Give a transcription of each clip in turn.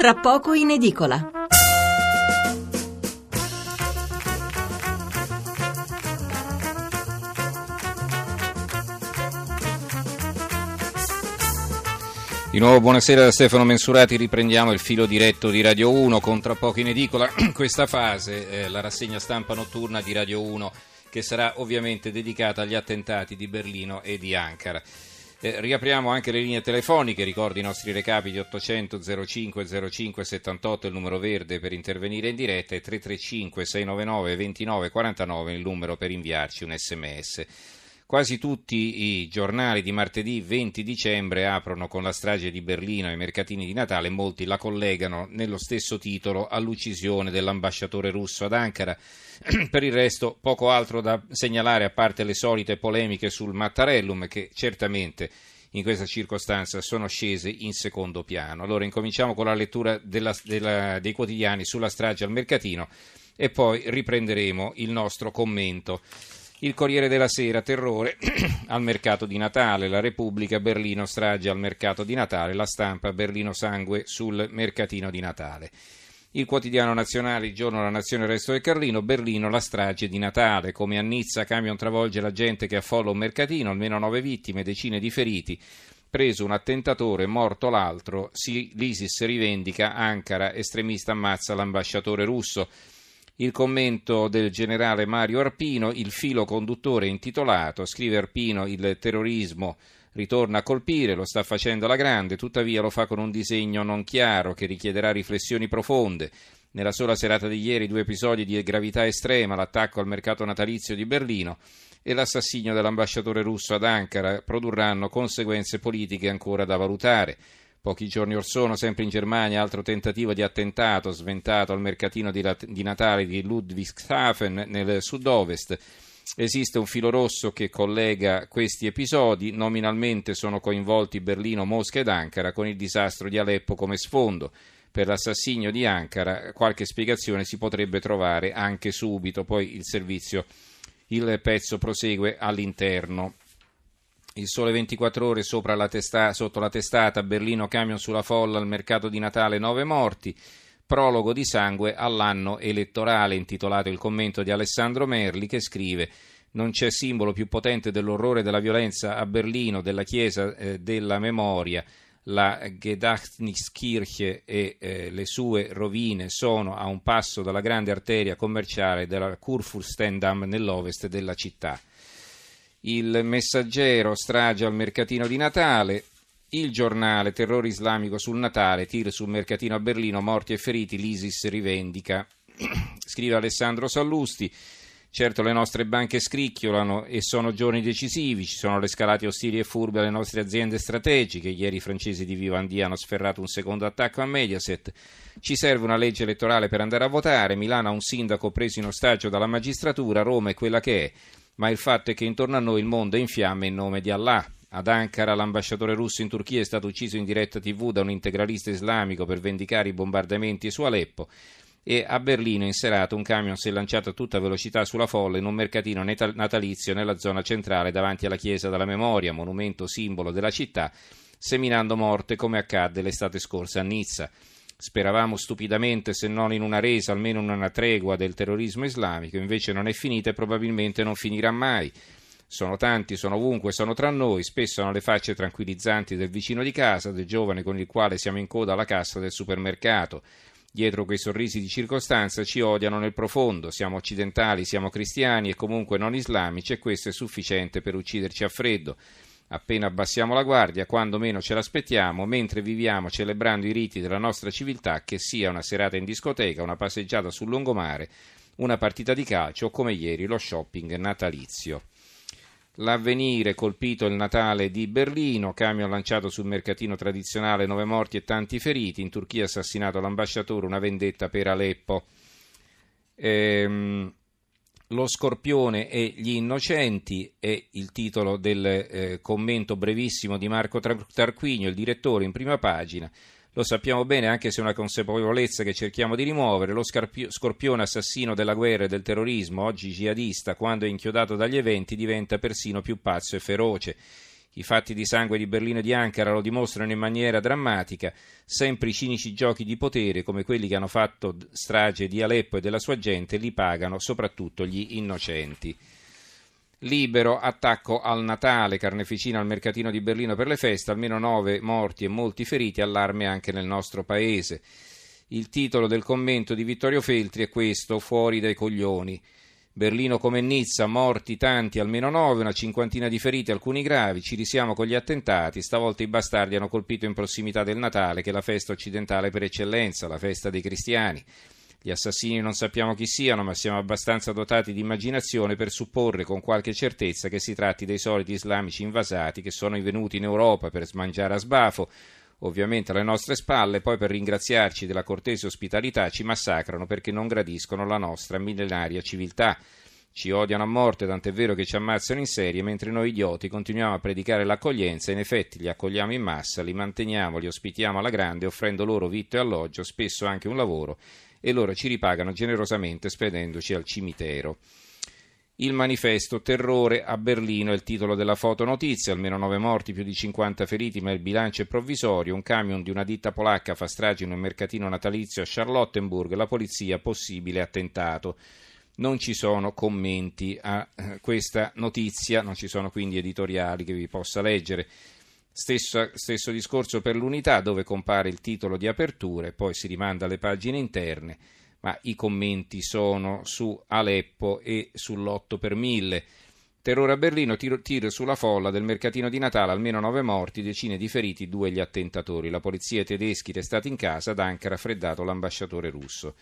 tra poco in edicola. Di nuovo buonasera da Stefano Mensurati, riprendiamo il filo diretto di Radio 1 con tra poco in edicola questa fase, eh, la rassegna stampa notturna di Radio 1 che sarà ovviamente dedicata agli attentati di Berlino e di Ankara. Eh, riapriamo anche le linee telefoniche, ricordo i nostri recapiti 800 05 05 78 il numero verde per intervenire in diretta e 335 699 29 49 il numero per inviarci un sms. Quasi tutti i giornali di martedì 20 dicembre aprono con la strage di Berlino ai mercatini di Natale molti la collegano nello stesso titolo all'uccisione dell'ambasciatore russo ad Ankara. per il resto poco altro da segnalare a parte le solite polemiche sul Mattarellum che certamente in questa circostanza sono scese in secondo piano. Allora incominciamo con la lettura della, della, dei quotidiani sulla strage al mercatino e poi riprenderemo il nostro commento. Il Corriere della Sera, terrore al mercato di Natale, la Repubblica, Berlino, strage al mercato di Natale, la stampa, Berlino, sangue sul mercatino di Natale. Il quotidiano nazionale, il giorno La Nazione, il resto del Carlino, Berlino, la strage di Natale, come a Nizza camion travolge la gente che affolla un mercatino, almeno nove vittime, decine di feriti, preso un attentatore, morto l'altro, l'ISIS rivendica, Ankara, estremista ammazza l'ambasciatore russo. Il commento del generale Mario Arpino, il filo conduttore intitolato, scrive Arpino, il terrorismo ritorna a colpire, lo sta facendo alla grande, tuttavia lo fa con un disegno non chiaro che richiederà riflessioni profonde. Nella sola serata di ieri due episodi di gravità estrema, l'attacco al mercato natalizio di Berlino e l'assassinio dell'ambasciatore russo ad Ankara produrranno conseguenze politiche ancora da valutare. Pochi giorni or sono, sempre in Germania, altro tentativo di attentato sventato al mercatino di, di Natale di Ludwigshafen nel sud-ovest. Esiste un filo rosso che collega questi episodi, nominalmente sono coinvolti Berlino, Mosca ed Ankara, con il disastro di Aleppo come sfondo. Per l'assassinio di Ankara qualche spiegazione si potrebbe trovare anche subito, poi il servizio, il pezzo prosegue all'interno. Il sole 24 ore la testa, sotto la testata, Berlino camion sulla folla, al mercato di Natale 9 morti, prologo di sangue all'anno elettorale, intitolato il commento di Alessandro Merli che scrive non c'è simbolo più potente dell'orrore della violenza a Berlino, della Chiesa eh, della memoria. La Gedächtniskirche e eh, le sue rovine sono a un passo dalla grande arteria commerciale della Kurfürstendamm nell'ovest della città il messaggero strage al mercatino di Natale, il giornale terrore islamico sul Natale, tir sul mercatino a Berlino, morti e feriti, l'ISIS rivendica. Scrive Alessandro Sallusti. Certo le nostre banche scricchiolano e sono giorni decisivi, ci sono le scalate ostili e furbe alle nostre aziende strategiche, ieri i francesi di Vivendi hanno sferrato un secondo attacco a Mediaset, ci serve una legge elettorale per andare a votare, Milano ha un sindaco preso in ostaggio dalla magistratura, Roma è quella che è, ma il fatto è che intorno a noi il mondo è in fiamme in nome di Allah. Ad Ankara l'ambasciatore russo in Turchia è stato ucciso in diretta tv da un integralista islamico per vendicare i bombardamenti su Aleppo e a Berlino in serata un camion si è lanciato a tutta velocità sulla folla in un mercatino natalizio nella zona centrale davanti alla chiesa della memoria, monumento simbolo della città, seminando morte come accadde l'estate scorsa a Nizza. Speravamo stupidamente, se non in una resa, almeno in una tregua del terrorismo islamico, invece non è finita e probabilmente non finirà mai. Sono tanti, sono ovunque, sono tra noi, spesso hanno le facce tranquillizzanti del vicino di casa, del giovane con il quale siamo in coda alla cassa del supermercato. Dietro quei sorrisi di circostanza ci odiano nel profondo, siamo occidentali, siamo cristiani e comunque non islamici e questo è sufficiente per ucciderci a freddo appena abbassiamo la guardia, quando meno ce l'aspettiamo, mentre viviamo celebrando i riti della nostra civiltà, che sia una serata in discoteca, una passeggiata sul lungomare, una partita di calcio o come ieri lo shopping natalizio. L'avvenire colpito il Natale di Berlino, camion lanciato sul mercatino tradizionale, nove morti e tanti feriti, in Turchia assassinato l'ambasciatore, una vendetta per Aleppo. Ehm, lo scorpione e gli innocenti è il titolo del eh, commento brevissimo di Marco Tarquinio, il direttore in prima pagina. Lo sappiamo bene, anche se è una consapevolezza che cerchiamo di rimuovere, lo scorpione assassino della guerra e del terrorismo, oggi jihadista, quando è inchiodato dagli eventi, diventa persino più pazzo e feroce. I fatti di sangue di Berlino e di Ankara lo dimostrano in maniera drammatica, sempre i cinici giochi di potere come quelli che hanno fatto strage di Aleppo e della sua gente li pagano soprattutto gli innocenti. Libero, attacco al Natale, carneficina al mercatino di Berlino per le feste, almeno nove morti e molti feriti, allarme anche nel nostro paese. Il titolo del commento di Vittorio Feltri è questo, fuori dai coglioni. Berlino come Nizza, morti tanti, almeno nove, una cinquantina di feriti, alcuni gravi, ci risiamo con gli attentati, stavolta i bastardi hanno colpito in prossimità del Natale, che è la festa occidentale per eccellenza, la festa dei cristiani. Gli assassini non sappiamo chi siano, ma siamo abbastanza dotati di immaginazione per supporre con qualche certezza che si tratti dei soliti islamici invasati che sono venuti in Europa per smangiare a sbafo, ovviamente alle nostre spalle, poi per ringraziarci della cortese ospitalità ci massacrano perché non gradiscono la nostra millenaria civiltà. Ci odiano a morte, tant'è vero che ci ammazzano in serie, mentre noi idioti continuiamo a predicare l'accoglienza in effetti li accogliamo in massa, li manteniamo, li ospitiamo alla grande, offrendo loro vitto e alloggio, spesso anche un lavoro, e loro ci ripagano generosamente spedendoci al cimitero. Il manifesto Terrore a Berlino è il titolo della fotonotizia, almeno 9 morti, più di 50 feriti, ma il bilancio è provvisorio. Un camion di una ditta polacca fa strage in un mercatino natalizio a Charlottenburg, la polizia possibile attentato. Non ci sono commenti a eh, questa notizia, non ci sono quindi editoriali che vi possa leggere. Stesso, stesso discorso per l'unità dove compare il titolo di apertura e poi si rimanda alle pagine interne ma i commenti sono su Aleppo e sull'8 per 1000. Terrore a Berlino, tiro, tiro, sulla folla del mercatino di Natale, almeno nove morti, decine di feriti, due gli attentatori. La polizia tedeschi restati in casa, ad Ankara freddato l'ambasciatore russo.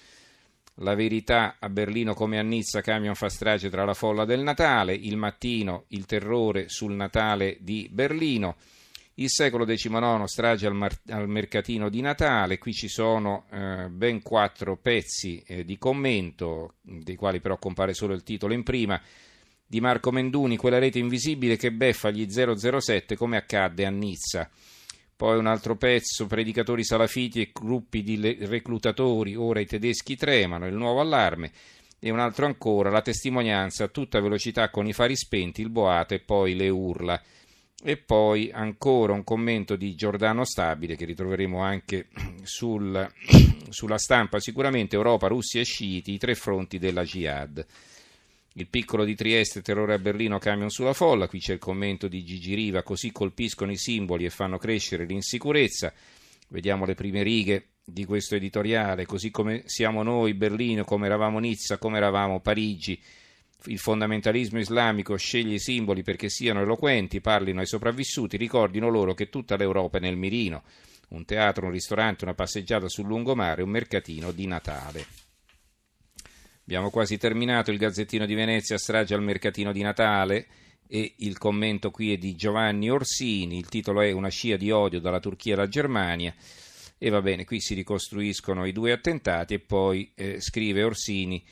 La verità a Berlino come a Nizza, camion fa strage tra la folla del Natale. Il mattino, il terrore sul Natale di Berlino. Il secolo XIX, strage al, mar- al, mercatino di Natale, qui ci sono eh, ben quattro pezzi eh, di commento, dei quali però compare solo il titolo in prima, di Marco Menduni, quella rete invisibile che beffa gli 007 come accadde a Nizza. Poi un altro pezzo, predicatori salafiti e gruppi di reclutatori, ora i tedeschi tremano, il nuovo allarme. E un altro ancora, la testimonianza a tutta velocità con i fari spenti, il boato e poi le urla. E poi ancora un commento di Giordano Stabile che ritroveremo anche sul, sulla stampa, sicuramente Europa, Russia e sciiti, i tre fronti della jihad. Il piccolo di Trieste, terrore a Berlino, camion sulla folla, qui c'è il commento di Gigi Riva, così colpiscono i simboli e fanno crescere l'insicurezza. Vediamo le prime righe di questo editoriale, così come siamo noi, Berlino, come eravamo Nizza, come eravamo Parigi il fondamentalismo islamico sceglie i simboli perché siano eloquenti, parlino ai sopravvissuti, ricordino loro che tutta l'Europa è nel mirino. Un teatro, un ristorante, una passeggiata sul lungomare, un mercatino di Natale. Abbiamo quasi terminato il Gazzettino di Venezia, strage al mercatino di Natale e il commento qui è di Giovanni Orsini, il titolo è Una scia di odio dalla Turchia alla Germania e va bene, qui si ricostruiscono i due attentati e poi eh, scrive Orsini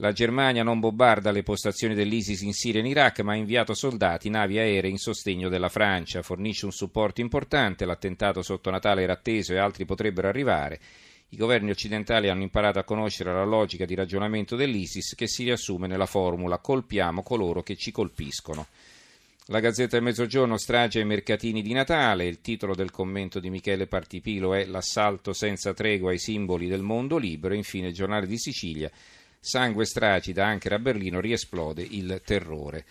la Germania non bombarda le postazioni dell'ISIS in Siria e in Iraq, ma ha inviato soldati, navi aeree in sostegno della Francia. Fornisce un supporto importante. L'attentato sotto Natale era atteso e altri potrebbero arrivare. I governi occidentali hanno imparato a conoscere la logica di ragionamento dell'ISIS che si riassume nella formula colpiamo coloro che ci colpiscono. La Gazzetta del Mezzogiorno strage ai mercatini di Natale. Il titolo del commento di Michele Partipilo è L'assalto senza tregua ai simboli del mondo libero. Infine, il giornale di Sicilia sangue stracida anche a Berlino, riesplode il terrore.